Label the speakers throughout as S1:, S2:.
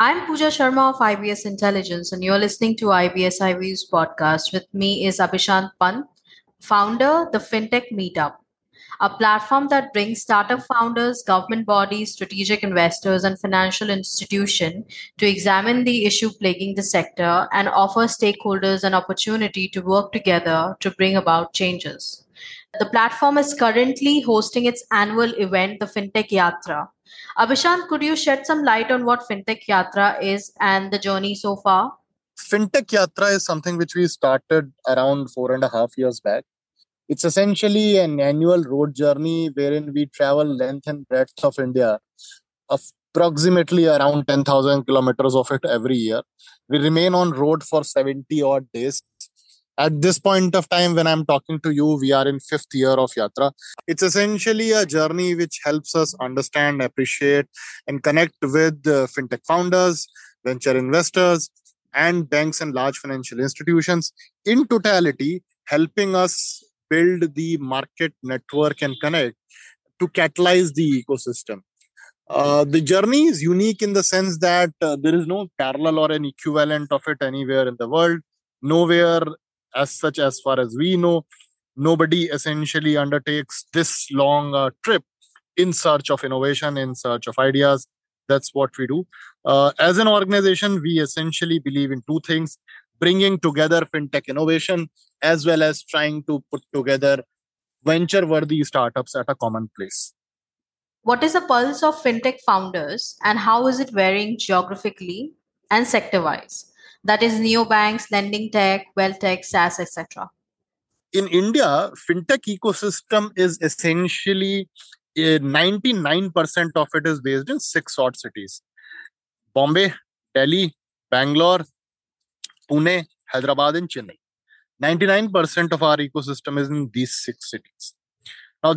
S1: I'm Puja Sharma of IBS Intelligence, and you're listening to IBS iViews podcast. With me is Abhishant Pant, founder, the FinTech Meetup, a platform that brings startup founders, government bodies, strategic investors, and financial institutions to examine the issue plaguing the sector and offer stakeholders an opportunity to work together to bring about changes. The platform is currently hosting its annual event, the FinTech Yatra Abhishant, could you shed some light on what FinTech Yatra is and the journey so far?
S2: FinTech Yatra is something which we started around four and a half years back. It's essentially an annual road journey wherein we travel length and breadth of India, approximately around 10,000 kilometers of it every year. We remain on road for 70 odd days at this point of time when i'm talking to you we are in fifth year of yatra. It's essentially a journey which helps us understand appreciate and connect with uh, fintech founders venture investors and banks and large financial institutions in totality helping us build the market network and connect to catalyze the ecosystem. Uh, the journey is unique in the sense that uh, there is no parallel or an equivalent of it anywhere in the world. Nowhere as such as far as we know nobody essentially undertakes this long uh, trip in search of innovation in search of ideas. That's what we do. Uh, as an organization we essentially believe in two things bringing together fintech innovation as well as trying to put together venture worthy startups at a common place.
S1: What is the pulse of fintech founders and how is it varying geographically and sector wise that is neobanks, lending tech, wealth tech, SaaS, etc.
S2: In India, fintech ecosystem is essentially 99% eh, of it is based in six odd cities Bombay, Delhi, Bangalore, Pune, Hyderabad, and Chennai. 99% of our ecosystem is in these six cities. Now,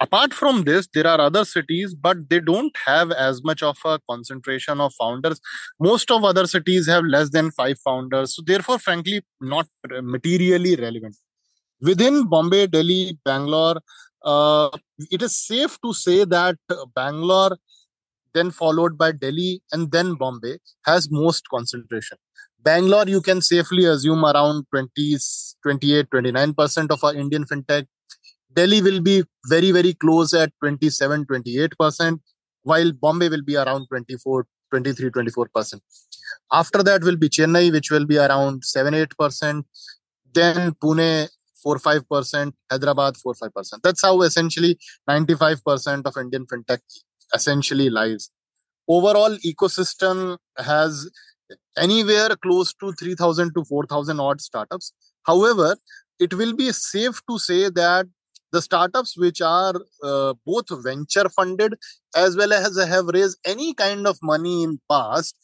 S2: apart from this there are other cities but they don't have as much of a concentration of founders. Most of other cities have less than 5 founders. So therefore frankly not materially relevant. Within bombay delhi bangalore uh, it is safe to say that bangalore then followed by delhi and then bombay has most concentration. Bangalore you can safely assume around 20 28 29% of our indian fintech Delhi will be very, very close at 27, 28%, while Bombay will be around 24, 23, 24%. After that will be Chennai, which will be around 7, 8%. Then Pune, 4 5%, Hyderabad, 4 5%. That's how essentially 95% of Indian fintech essentially lies. Overall, ecosystem has anywhere close to 3,000 to 4,000 odd startups. However, it will be safe to say that the startups which are uh, both venture funded as well as have raised any kind of money in past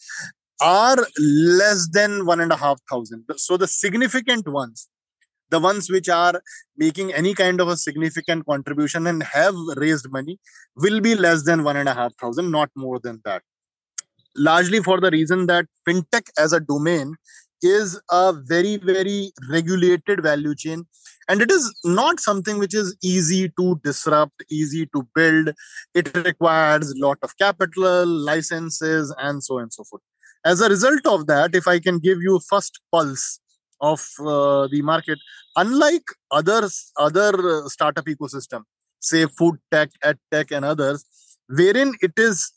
S2: are less than one and a half thousand. So the significant ones the ones which are making any kind of a significant contribution and have raised money will be less than one and a half thousand not more than that. Largely for the reason that fintech as a domain is a very very regulated value chain. And it is not something which is easy to disrupt easy to build. It requires a lot of capital licenses and so on and so forth. As a result of that if i can give you first pulse of uh, the market unlike others other uh, startup ecosystem say food tech ed tech and others wherein it is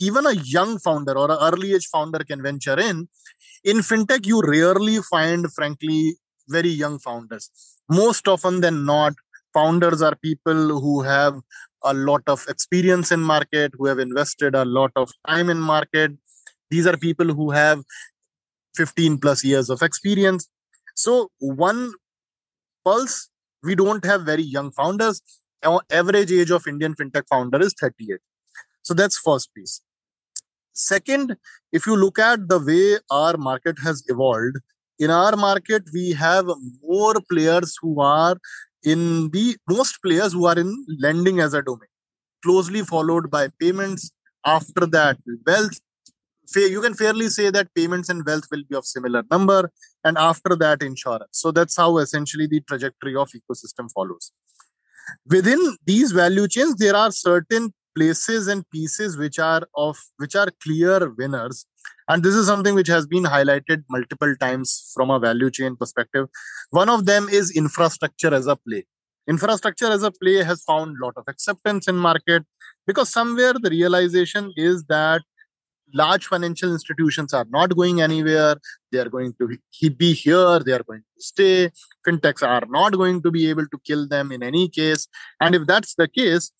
S2: even a young founder or an early age founder can venture in in fintech you rarely find frankly very young founders. Most often than not founders are people who have a lot of experience in market who have invested a lot of time in market. These are people who have 15 plus years of experience. So one pulse we don't have very young founders. Our average age of indian fintech founder is 38 so that's first piece second if you look at the way our market has evolved in our market we have more players who are in the most players who are in lending as a domain closely followed by payments. After that wealth you can fairly say that payments and wealth will be of similar number and after that insurance. So that's how essentially the trajectory of ecosystem follows. Within these value chains there are certain places and pieces which are of which are clear winners. And this is something which has been highlighted multiple times from a value chain perspective. One of them is infrastructure as a play. Infrastructure as a play has found a lot of acceptance in market because somewhere the realization is that large financial institutions are not going anywhere. They are going to be here. They are going to stay. Fintechs are not going to be able to kill them in any case. And if that's the case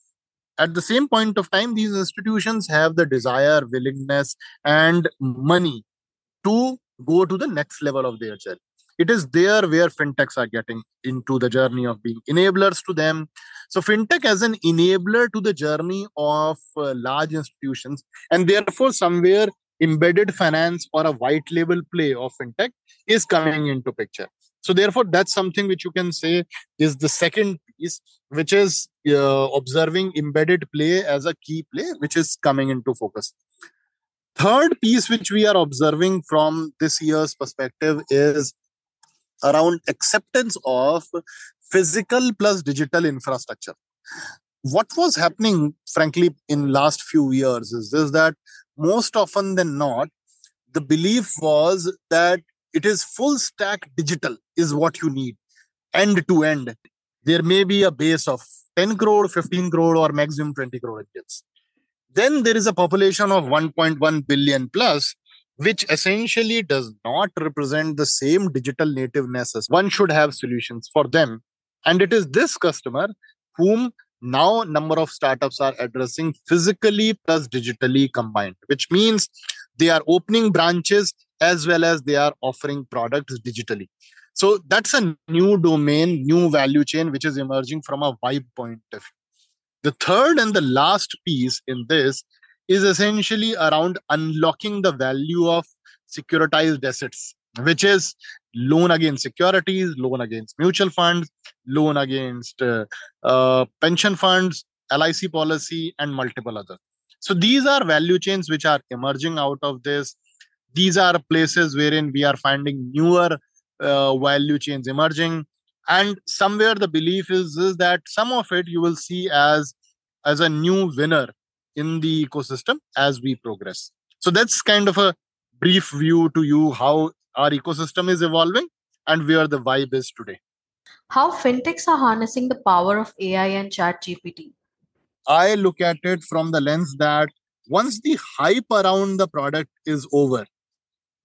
S2: at the same point of time these institutions have the desire willingness and money to go to the next level of their journey. It is there where fintechs are getting into the journey of being enablers to them. So fintech as an enabler to the journey of uh, large institutions and therefore somewhere embedded finance or a white label play of fintech is coming into picture. So therefore that's something which you can say is the second piece which is uh, observing embedded play as a key play which is coming into focus. Third piece which we are observing from this year's perspective is around acceptance of physical plus digital infrastructure. What was happening frankly in last few years is this that most often than not the belief was that it is full stack digital is what you need end to end there may be a base of 10 crore 15 crore or maximum 20 crore Indians. then there is a population of 1.1 billion plus which essentially does not represent the same digital nativeness as one should have solutions for them and it is this customer whom now number of startups are addressing physically plus digitally combined which means they are opening branches as well as they are offering products digitally so that's a new domain new value chain which is emerging from a vibe point of view the third and the last piece in this is essentially around unlocking the value of securitized assets, which is loan against securities, loan against mutual funds, loan against uh, uh, pension funds, LIC policy, and multiple other. So these are value chains which are emerging out of this. These are places wherein we are finding newer uh, value chains emerging. And somewhere the belief is, is that some of it you will see as as a new winner in the ecosystem as we progress. So that's kind of a brief view to you how our ecosystem is evolving and where the vibe is today.
S1: How fintechs are harnessing the power of AI and ChatGPT?
S2: I look at it from the lens that once the hype around the product is over,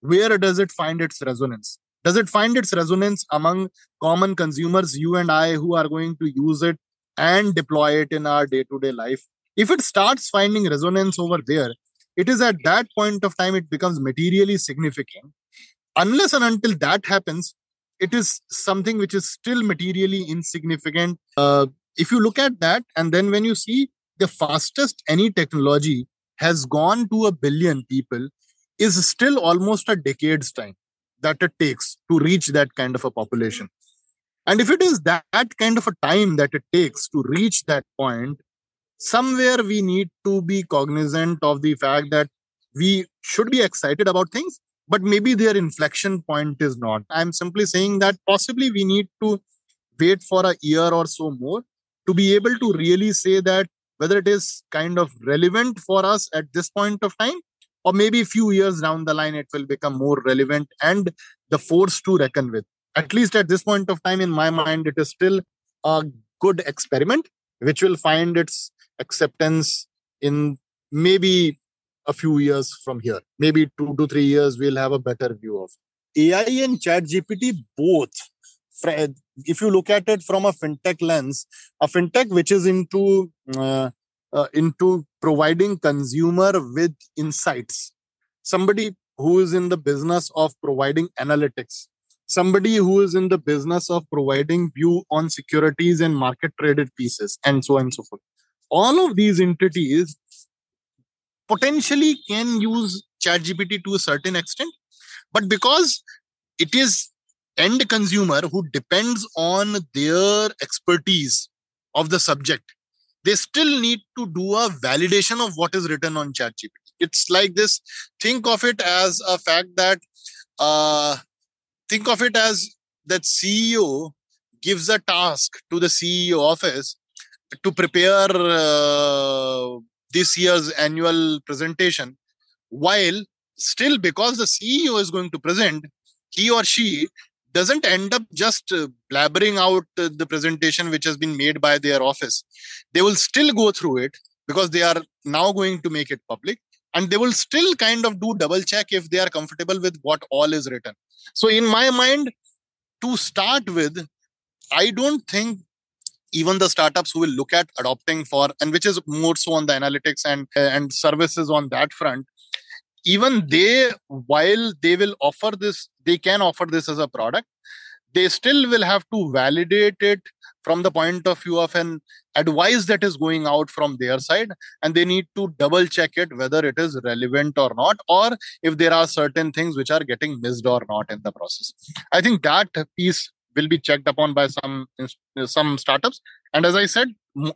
S2: where does it find its resonance? Does it find its resonance among common consumers, you and I, who are going to use it and deploy it in our day to day life? if it starts finding resonance over there it is at that point of time it becomes materially significant. Unless and until that happens it is something which is still materially insignificant. Uh, if you look at that and then when you see the fastest any technology has gone to a billion people is still almost a decade's time that it takes to reach that kind of a population. And if it is that, that kind of a time that it takes to reach that point somewhere we need to be cognizant of the fact that we should be excited about things but maybe their inflection point is not. I'm simply saying that possibly we need to wait for a year or so more to be able to really say that whether it is kind of relevant for us at this point of time or maybe a few years down the line it will become more relevant and the force to reckon with at least at this point of time in my mind it is still a good experiment which will find its acceptance in maybe a few years from here. Maybe two to three years, we'll have a better view of AI and ChatGPT both. If you look at it from a fintech lens, a fintech which is into uh, uh, into providing consumer with insights, somebody who is in the business of providing analytics, somebody who is in the business of providing view on securities and market traded pieces, and so on and so forth. All of these entities potentially can use ChatGPT to a certain extent, but because it is end consumer who depends on their expertise of the subject, they still need to do a validation of what is written on ChatGPT. It's like this. Think of it as a fact that uh, think of it as that CEO gives a task to the CEO office to prepare uh, this year's annual presentation while still because the ceo is going to present he or she doesn't end up just uh, blabbering out uh, the presentation which has been made by their office. They will still go through it because they are now going to make it public and they will still kind of do double check if they are comfortable with what all is written. So in my mind to start with i don't think even the startups who will look at adopting for and which is more so on the analytics and and services on that front even they while they will offer this they can offer this as a product they still will have to validate it from the point of view of an advice that is going out from their side and they need to double check it whether it is relevant or not or if there are certain things which are getting missed or not in the process. I think that piece will be checked upon by some some startups. And as i said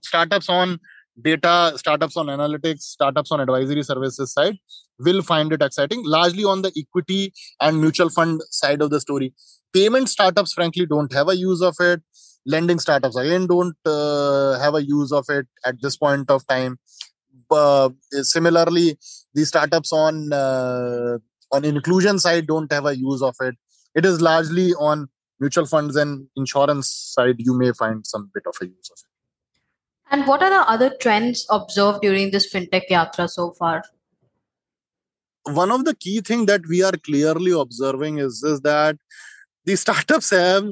S2: startups on data startups on analytics startups on advisory services side will find it exciting largely on the equity and mutual fund side of the story. Payment startups frankly don't have a use of it. Lending startups again don't uh, have a use of it at this point of time. Uh, similarly the startups on uh, on inclusion side don't have a use of it. It is largely on mutual funds and insurance side you may find some bit of a use of it
S1: and what are the other trends observed during this fintech yatra so far
S2: one of the key thing that we are clearly observing is, is that the startups have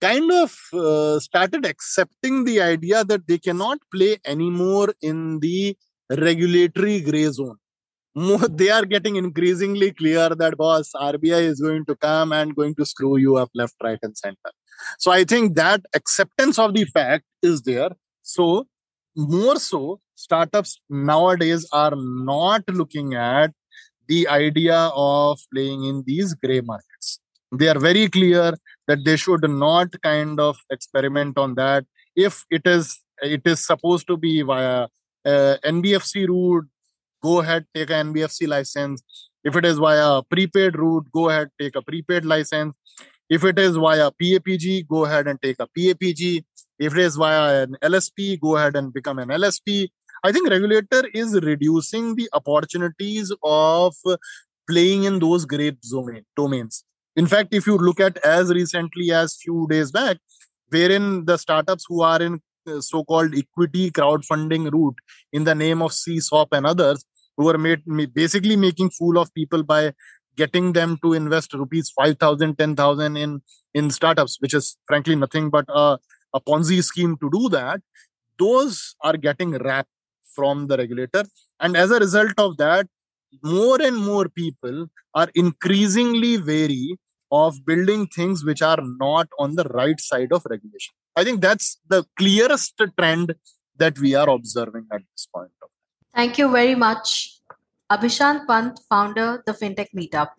S2: kind of uh, started accepting the idea that they cannot play anymore in the regulatory gray zone. More, they are getting increasingly clear that boss RBI is going to come and going to screw you up left, right, and center. So I think that acceptance of the fact is there. So more so, startups nowadays are not looking at the idea of playing in these gray markets. They are very clear that they should not kind of experiment on that. If it is it is supposed to be via uh, NBFC route, go ahead take an NBFC license. If it is via prepaid route, go ahead take a prepaid license. If it is via PAPG, go ahead and take a PAPG. If it is via an LSP, go ahead and become an LSP. I think regulator is reducing the opportunities of playing in those great domain, domains. In fact, if you look at as recently as few days back, wherein the startups who are in uh, so-called equity crowdfunding route in the name of CSOP and others, who are made basically making fool of people by getting them to invest rupees 5000 10000 in in startups which is frankly nothing but a, a ponzi scheme to do that those are getting rapped from the regulator. And as a result of that, more and more people are increasingly wary of building things which are not on the right side of regulation. I think that's the clearest trend that we are observing at this point.
S1: Thank you very much. Abhishant Pant, founder, the FinTech Meetup.